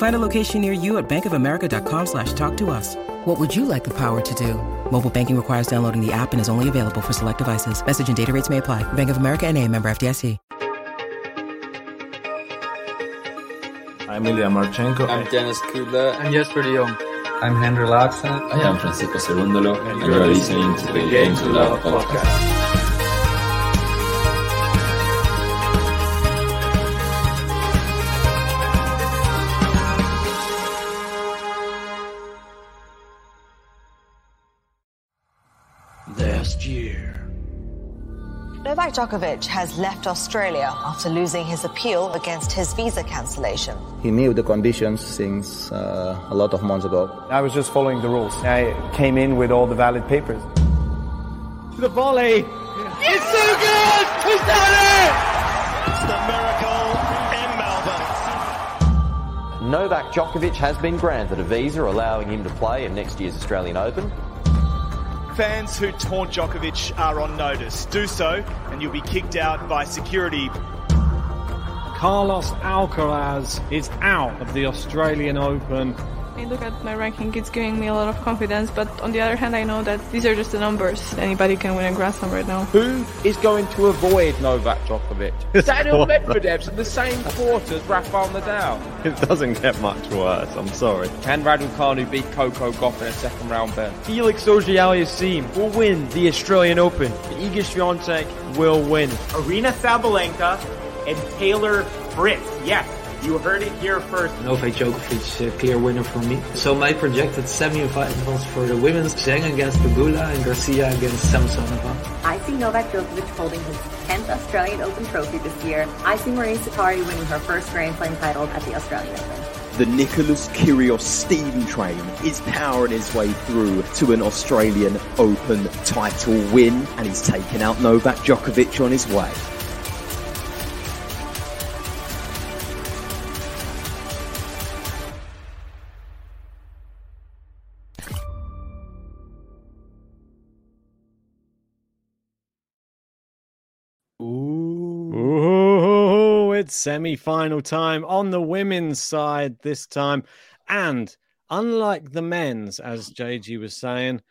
Find a location near you at bankofamerica.com slash talk to us. What would you like the power to do? Mobile banking requires downloading the app and is only available for select devices. Message and data rates may apply. Bank of America and a member FDIC. I'm Ilya Marchenko. I'm Dennis Kudla. I'm Jesper de Jong. I'm Henry Laaksonen. I am Francisco Cerundolo, and you are listening to the Game to Love podcast. Last Novak Djokovic has left Australia after losing his appeal against his visa cancellation. He knew the conditions since uh, a lot of months ago. I was just following the rules. I came in with all the valid papers. The volley! It's so good! He's done it! It's the miracle in Melbourne. Novak Djokovic has been granted a visa allowing him to play in next year's Australian Open. Fans who taunt Djokovic are on notice. Do so, and you'll be kicked out by security. Carlos Alcaraz is out of the Australian Open. I look at my ranking, it's giving me a lot of confidence, but on the other hand, I know that these are just the numbers. Anybody can win a Grand Slam right now. Who is going to avoid Novak Djokovic? Daniel Medvedev's in the same quarter as Rafael Nadal. It doesn't get much worse, I'm sorry. Can Raducanu beat Coco Gauff in a second round bet? Felix Auger-Aliassime will win the Australian Open. Iga Swiatek will win. Aryna Sabalenka and Taylor Fritz. Yes, you heard it here first. Novak Djokovic, a clear winner for me. So my projected semi-finals for the women's, Zheng against Pegula and Garcia against Samsonova. I see Novak Djokovic holding his 10th Australian Open trophy this year. I see Marie Sakkari winning her first Grand Slam title at the Australian Open. The Nicholas Kyrgios Steven train is powering his way through to an Australian Open title win, and he's taken out Novak Djokovic on his way. Semi final time on the women's side this time. And unlike the men's, as JG was saying,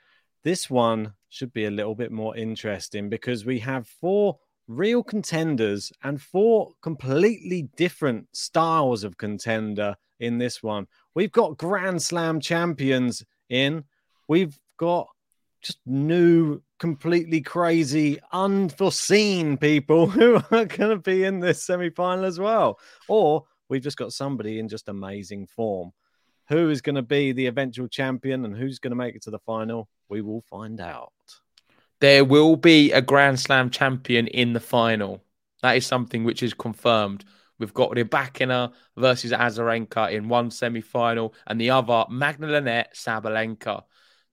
this one should be a little bit more interesting because we have four real contenders and four completely different styles of contender in this one. We've got Grand Slam champions in, we've got just new, completely crazy, unforeseen people who are going to be in this semi final as well. Or we've just got somebody in just amazing form. Who is going to be the eventual champion and who's going to make it to the final? We will find out. There will be a Grand Slam champion in the final. That is something which is confirmed. We've got Rybakina versus Azarenka in one semi final, and the other, Magdalena Sabalenka.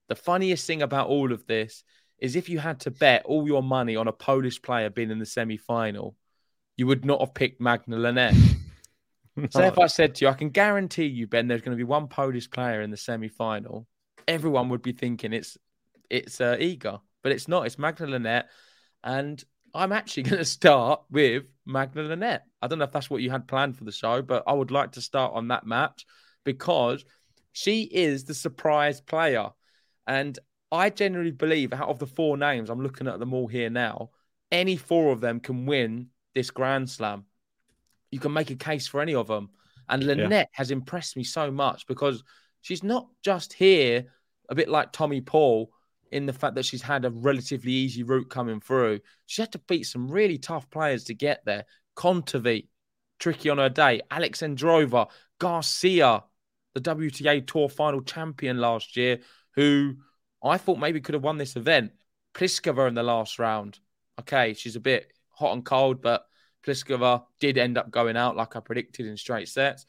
The funniest thing about all of this is if you had to bet all your money on a Polish player being in the semi final, you would not have picked Magdalena. So if I said to you, I can guarantee you, Ben, there's going to be one Polish player in the semi final, everyone would be thinking it's it's uh, but it's not. It's Magdalena, and I'm actually going to start with Magdalena. I don't know if that's what you had planned for the show, but I would like to start on that match because she is the surprise player. And I generally believe out of the four names, I'm looking at them all here now, any four of them can win this Grand Slam. You can make a case for any of them. And Linette yeah. has impressed me so much because she's not just here, a bit like Tommy Paul, in the fact that she's had a relatively easy route coming through. She had to beat some really tough players to get there. Kontaveit, tricky on her day. Alexandrova, Garcia, the WTA Tour final champion last year, who I thought maybe could have won this event. Pliskova in the last round. Okay, she's a bit hot and cold, but Pliskova did end up going out like I predicted in straight sets.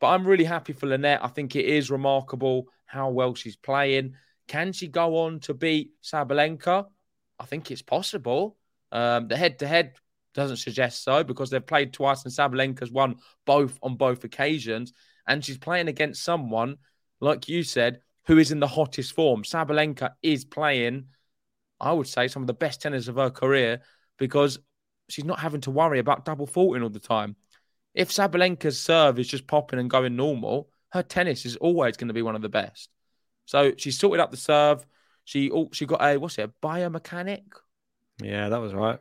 But I'm really happy for Linette. I think it is remarkable how well she's playing. Can she go on to beat Sabalenka? I think it's possible. Um, the head to head doesn't suggest so because they've played twice and Sabalenka's won both on both occasions. And she's playing against someone, like you said, who is in the hottest form. Sabalenka is playing, I would say, some of the best tennis of her career because she's not having to worry about double faulting all the time. If Sabalenka's serve is just popping and going normal, her tennis is always going to be one of the best. So she sorted up the serve. She she got a what's it, a biomechanic? Yeah, that was right.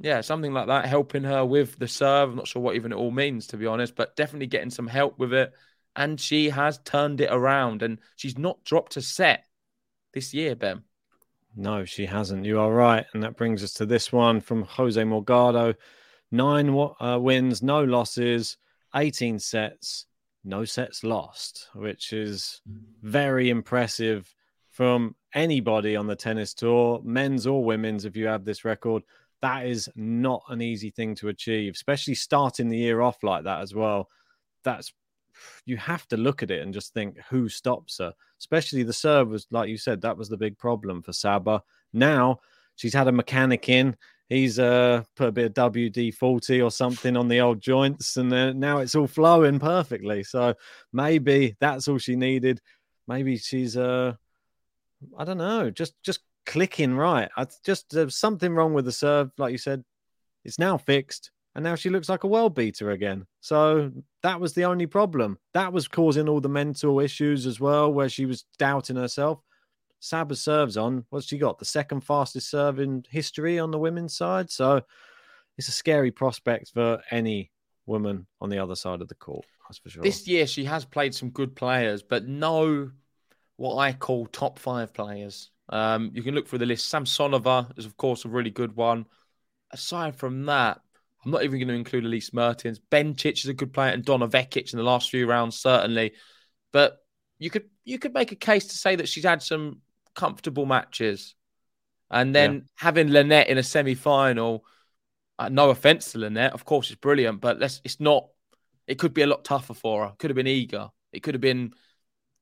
Yeah, something like that, helping her with the serve. I'm not sure what even it all means, to be honest, but definitely getting some help with it. And she has turned it around and she's not dropped a set this year, Ben. No, she hasn't. You are right. And that brings us to this one from Jose Morgado. Nine uh, wins, no losses, 18 sets, no sets lost, which is very impressive from anybody on the tennis tour, men's or women's, if you have this record. That is not an easy thing to achieve, especially starting the year off like that as well. That's you have to look at it and just think who stops her. Especially the serve was, like you said, that was the big problem for Saba. Now she's had a mechanic in. He's uh, put a bit of WD 40 or something on the old joints, and now it's all flowing perfectly. So maybe that's all she needed. Maybe she's, uh, I don't know, just just clicking right. I just there's something wrong with the serve, like you said. It's now fixed and now she looks like a world beater again. So that was the only problem. That was causing all the mental issues as well, where she was doubting herself. Saba serves on. What's she got? The second fastest serve in history on the women's side. So it's a scary prospect for any woman on the other side of the court. That's for sure. This year she has played some good players, but no what I call top five players. Um, you can look through the list. Samsonova is, of course, a really good one. Aside from that, I'm not even going to include Elise Mertens. Bencic is a good player, and Donna Vekic in the last few rounds certainly. But you could you could make a case to say that she's had some comfortable matches, and then yeah. having Linette in a semi final. Uh, no offense to Linette, of course it's brilliant, but let's it's not. It could be a lot tougher for her. Could have been Iga. It could have been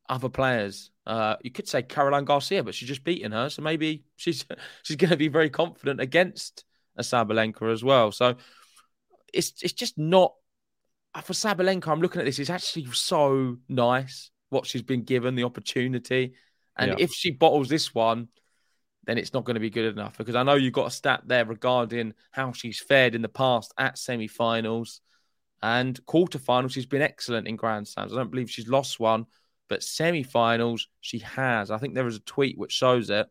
other players. Uh, you could say Caroline Garcia, but she's just beaten her, so maybe she's she's going to be very confident against a Sabalenka as well. So it's it's just not uh, for Sabalenka. I'm looking at this. It's actually so nice what she's been given the opportunity, and yeah. if she bottles this one, then it's not going to be good enough. Because I know you got a stat there regarding how she's fared in the past at semi-finals and quarterfinals. She's been excellent in Grand Slams. I don't believe she's lost one, but semi-finals she has. I think there is a tweet which shows it.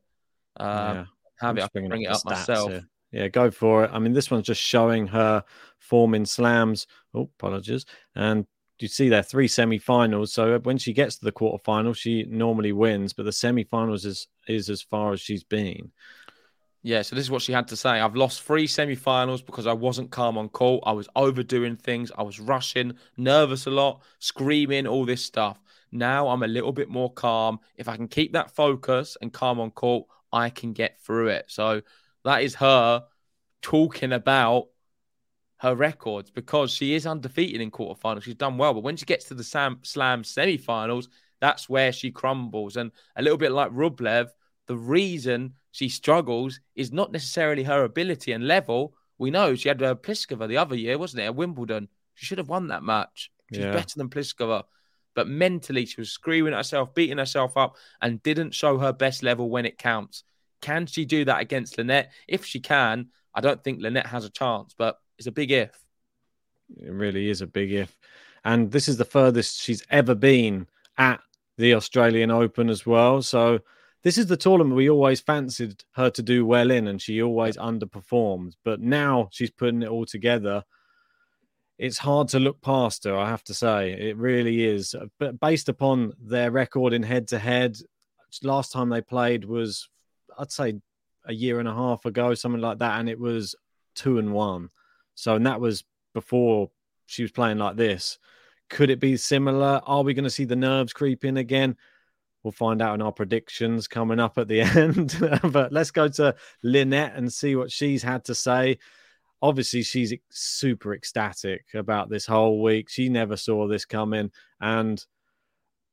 Um, yeah. Have it? I can bring it up myself. Here. Yeah, go for it. I mean, this one's just showing her form in slams. Oh, apologies. And you see there three semi-finals. So when she gets to the quarterfinals, she normally wins, but the semi-finals is is as far as she's been. Yeah, so this is what she had to say. I've lost three semi-finals because I wasn't calm on court. I was overdoing things. I was rushing, nervous a lot, screaming, all this stuff. Now I'm a little bit more calm. If I can keep that focus and calm on court, I can get through it. So that is her talking about her records because she is undefeated in quarterfinals. She's done well, but when she gets to the Sam, Slam semi-finals, that's where she crumbles. And a little bit like Rublev, the reason she struggles is not necessarily her ability and level. We know she had a uh, Pliskova the other year, wasn't it, at Wimbledon? She should have won that match. She's yeah. better than Pliskova. But mentally, she was screwing herself, beating herself up, and didn't show her best level when it counts. Can she do that against Linette? If she can, I don't think Linette has a chance, but it's a big if. It really is a big if. and this is the furthest she's ever been at the Australian Open as well. So this is the tournament we always fancied her to do well in, and she always underperformed. But now she's putting it all together. It's hard to look past her, I have to say. It really is. But based upon their record in head to head, last time they played was, I'd say, a year and a half ago, something like that, and it was two and one. So, and that was before she was playing like this. Could it be similar? Are we going to see the nerves creep in again? We'll find out in our predictions coming up at the end. but let's go to Linette and see what she's had to say. Obviously, she's super ecstatic about this whole week. She never saw this coming. And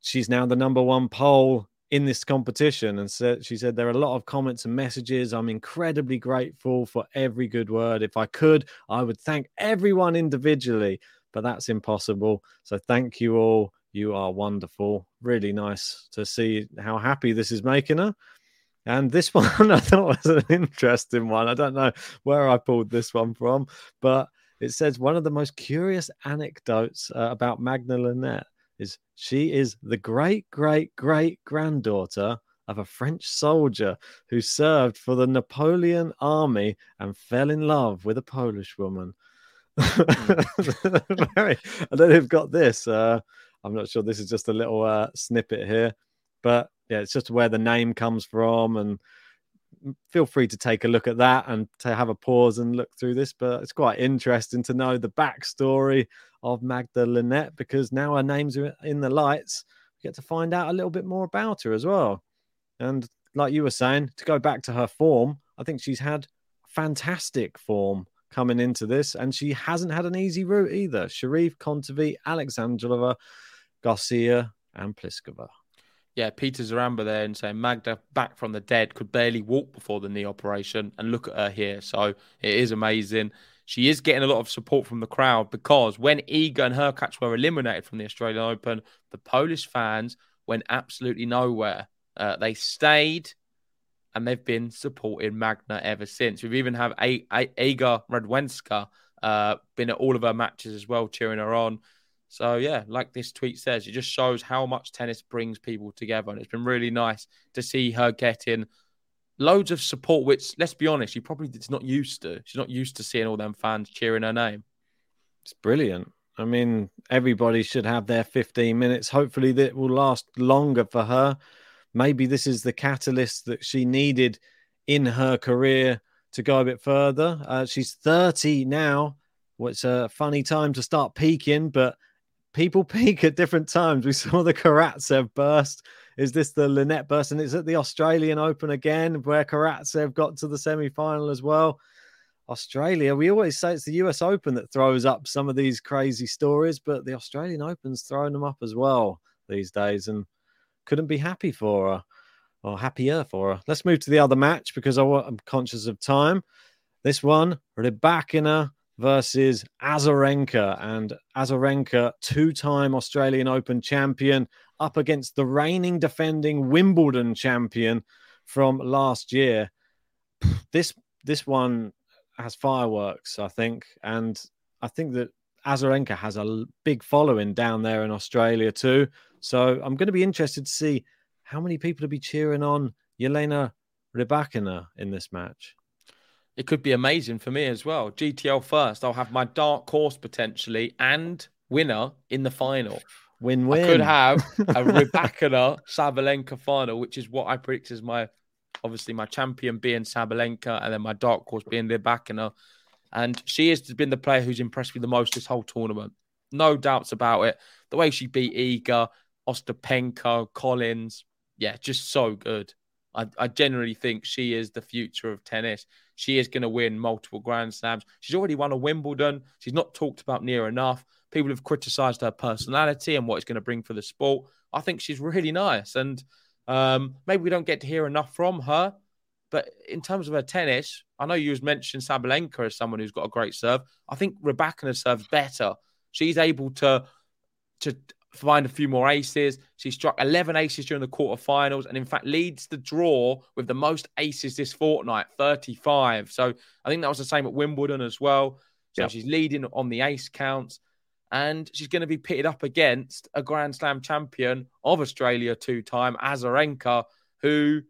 she's now the number one pole in this competition and said she said there are a lot of comments and messages. I'm incredibly grateful for every good word. If i could i would thank everyone individually but that's impossible. So thank you all. You are wonderful. Really nice to see how happy this is making her. And this one i thought was an interesting one. I don't know where i pulled this one from but it says one of the most curious anecdotes uh, about Magda Linette is she is the great great great granddaughter of a French soldier who served for the Napoleon army and fell in love with a Polish woman. Very, I don't know if you've got this. Uh, I'm not sure. This is just a little uh, snippet here, but yeah, it's just where the name comes from, and feel free to take a look at that and to have a pause and look through this. But it's quite interesting to know the backstory of Magda Linette because now her name's are in the lights. We get to find out a little bit more about her as well. And like you were saying, to go back to her form, I think she's had fantastic form coming into this, and she hasn't had an easy route either. Sherif, Kontaveit, Alexandrova, Garcia, and Pliskova yeah, Peter Zaramba there and saying Magda back from the dead could barely walk before the knee operation, and look at her here. So it is amazing. She is getting a lot of support from the crowd because when Iga and Hurkacz were eliminated from the Australian Open, the Polish fans went absolutely nowhere. Uh, they stayed and they've been supporting Magda ever since. We've even have a- a- Aga Radwanska uh, been at all of her matches as well, cheering her on. So yeah, like this tweet says, it just shows how much tennis brings people together, and it's been really nice to see her getting loads of support. Which, let's be honest, she probably is not used to. She's not used to seeing all them fans cheering her name. It's brilliant. I mean, everybody should have their 15 minutes. Hopefully, that will last longer for her. Maybe this is the catalyst that she needed in her career to go a bit further. Uh, she's 30 now. Well, it's a funny time to start peaking, but people peak at different times. We saw the Karatsev burst. Is this the Linette burst? And it's at the Australian Open again, where Karatsev got to the semi final as well. Australia, we always say it's the US Open that throws up some of these crazy stories, but the Australian Open's throwing them up as well these days and couldn't be happy for her or happier for her. Let's move to the other match because I'm conscious of time. This one, Rybakina versus Azarenka. And Azarenka, two time Australian Open champion, up against the reigning defending Wimbledon champion from last year. This this one has fireworks, I think, and I think that Azarenka has a big following down there in Australia too. So I'm going to be interested to see how many people will be cheering on Jelena Rybakina in this match it could be amazing for me as well. GTL first, I'll have my dark horse potentially and winner in the final. Win win. I could have a Rybakina Sabalenka final, which is what I predict as my obviously my champion being Sabalenka, and then my dark horse being Rybakina. And she has been the player who's impressed me the most this whole tournament. No doubts about it. The way she beat Iga, Ostapenko, Collins, yeah, just so good. I, I generally think she is the future of tennis. She is going to win multiple Grand Slams. She's already won a Wimbledon. She's not talked about near enough. People have criticized her personality and what it's going to bring for the sport. I think she's really nice. And um, maybe we don't get to hear enough from her. But in terms of her tennis, I know you was mentioned Sabalenka as someone who's got a great serve. I think Rybakina serves better. She's able to to find a few more aces. She struck 11 aces during the quarterfinals and, in fact, leads the draw with the most aces this fortnight 35. So I think that was the same at Wimbledon as well. So yep. she's leading on the ace counts. And she's going to be pitted up against a Grand Slam champion of Australia two time, Azarenka, who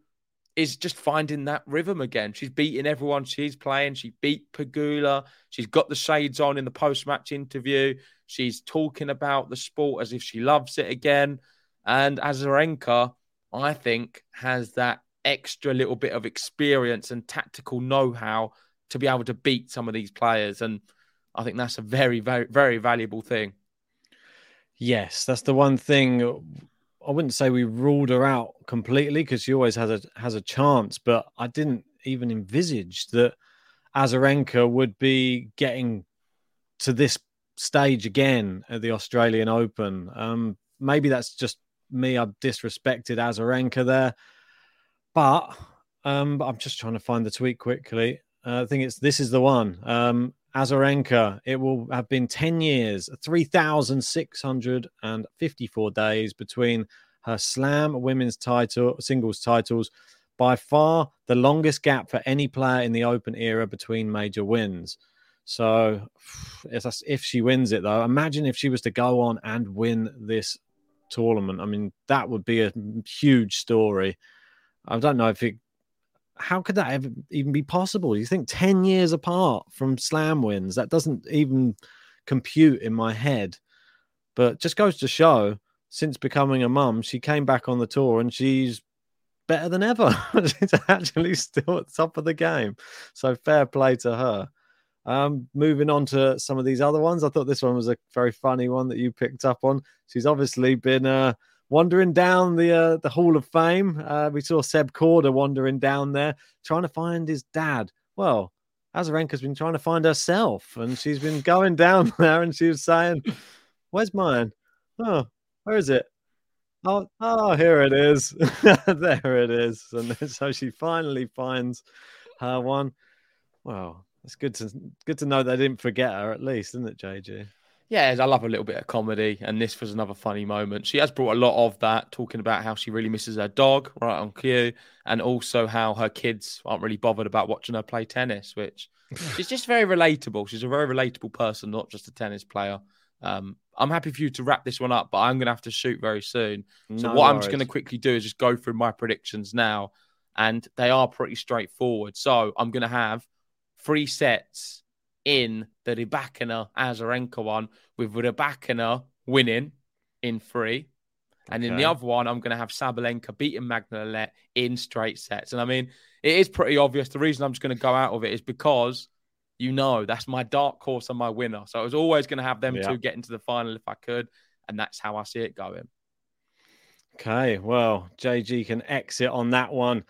is just finding that rhythm again. She's beating everyone she's playing. She beat Pegula. She's got the shades on in the post match interview. She's talking about the sport as if she loves it again. And Azarenka, I think, has that extra little bit of experience and tactical know how to be able to beat some of these players. And I think that's a very, very, very valuable thing. Yes, that's the one thing. I wouldn't say we ruled her out completely because she always has a has a chance, but I didn't even envisage that Azarenka would be getting to this stage again at the Australian Open. Um, maybe that's just me. I've disrespected Azarenka there, but um, I'm just trying to find the tweet quickly. Uh, I think it's this is the one. Um, Azarenka, it will have been 10 years, 3,654 days between her slam women's title, singles titles, by far the longest gap for any player in the open era between major wins. So, if she wins it, though, imagine if she was to go on and win this tournament. I mean, that would be a huge story. I don't know if it how could that ever even be possible? You think 10 years apart from slam wins, that doesn't even compute in my head. But just goes to show since becoming a mum, she came back on the tour and she's better than ever. she's actually still at the top of the game. So fair play to her. Um, moving on to some of these other ones, I thought this one was a very funny one that you picked up on. She's obviously been uh, wandering down the uh, the Hall of Fame. Uh, we saw Seb Korda wandering down there, trying to find his dad. Well, Azarenka's been trying to find herself, and she's been going down there, and she was saying, "Where's mine? Oh, where is it? Oh, oh, here it is. there it is." And so she finally finds her one. Well, it's good to good to know they didn't forget her at least, isn't it, JG? Yeah, I love a little bit of comedy, and this was another funny moment. She has brought a lot of that, talking about how she really misses her dog right on cue, and also how her kids aren't really bothered about watching her play tennis, which she's just very relatable. She's a very relatable person, not just a tennis player. Um, I'm happy for you to wrap this one up, but I'm going to have to shoot very soon. So, no what worries. I'm just going to quickly do is just go through my predictions now, and they are pretty straightforward. So, I'm going to have three sets in the Rybakina Azarenka one, with Rybakina winning in three. And okay. in the other one, I'm going to have Sabalenka beating Magdalena in straight sets. And I mean, it is pretty obvious. The reason I'm just going to go out of it is because you know that's my dark horse and my winner. So I was always going to have them yeah. two get into the final if I could. And that's how I see it going. Okay. Well, JG can exit on that one.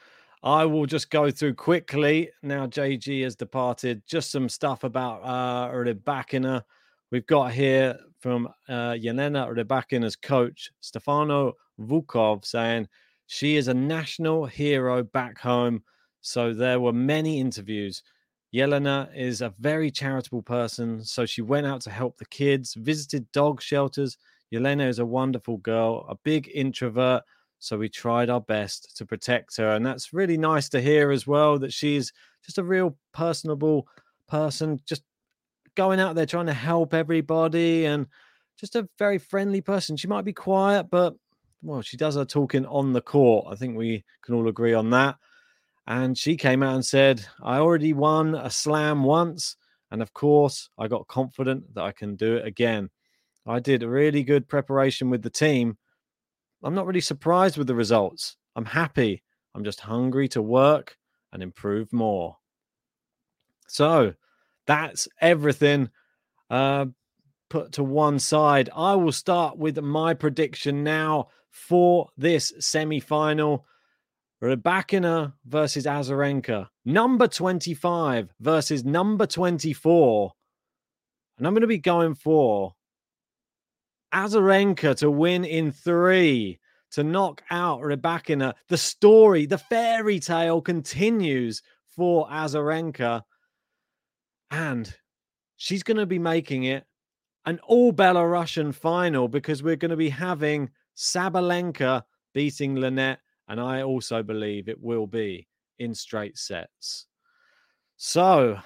I will just go through quickly. Now JG has departed. Just some stuff about uh, Rybakina. We've got here from uh, Yelena Rybakina's coach, Stefano Vukov, saying she is a national hero back home. So there were many interviews. Yelena is a very charitable person. So she went out to help the kids, visited dog shelters. Yelena is a wonderful girl, a big introvert so we tried our best to protect her. And that's really nice to hear as well that she's just a real personable person, just going out there trying to help everybody and just a very friendly person. She might be quiet, but well, she does her talking on the court. I think we can all agree on that. And she came out and said, I already won a slam once. And of course, I got confident that I can do it again. I did a really good preparation with the team I'm not really surprised with the results. I'm happy. I'm just hungry to work and improve more. So that's everything uh, put to one side. I will start with my prediction now for this semi final. Rybakina versus Azarenka, number 25 versus number 24. And I'm going to be going for Azarenka to win in three to knock out Rybakina. The story, the fairy tale continues for Azarenka. And she's going to be making it an all Belarusian final because we're going to be having Sabalenka beating Linette. And I also believe it will be in straight sets. So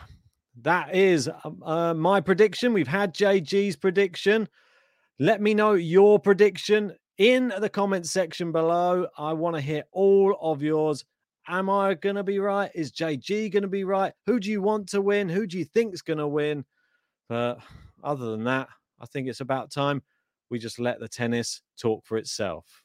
that is uh, my prediction. We've had JG's prediction. Let me know your prediction in the comments section below. I want to hear all of yours. Am I going to be right? Is JG going to be right? Who do you want to win? Who do you think's going to win? But other than that, I think it's about time we just let the tennis talk for itself.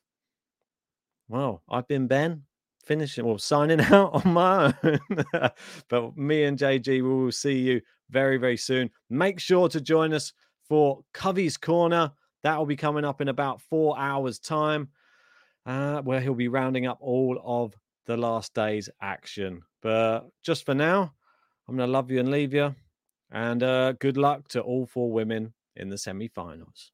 Well, I've been Ben, finishing, well, signing out on my own. but me and JG, we will see you very, very soon. Make sure to join us for Covey's Corner. That will be coming up in about four hours' time, uh, where he'll be rounding up all of the last day's action. But just for now, I'm going to love you and leave you. And uh, good luck to all four women in the semi finals.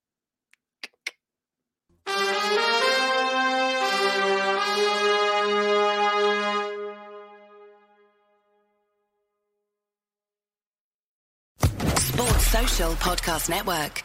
Sports Social Podcast Network.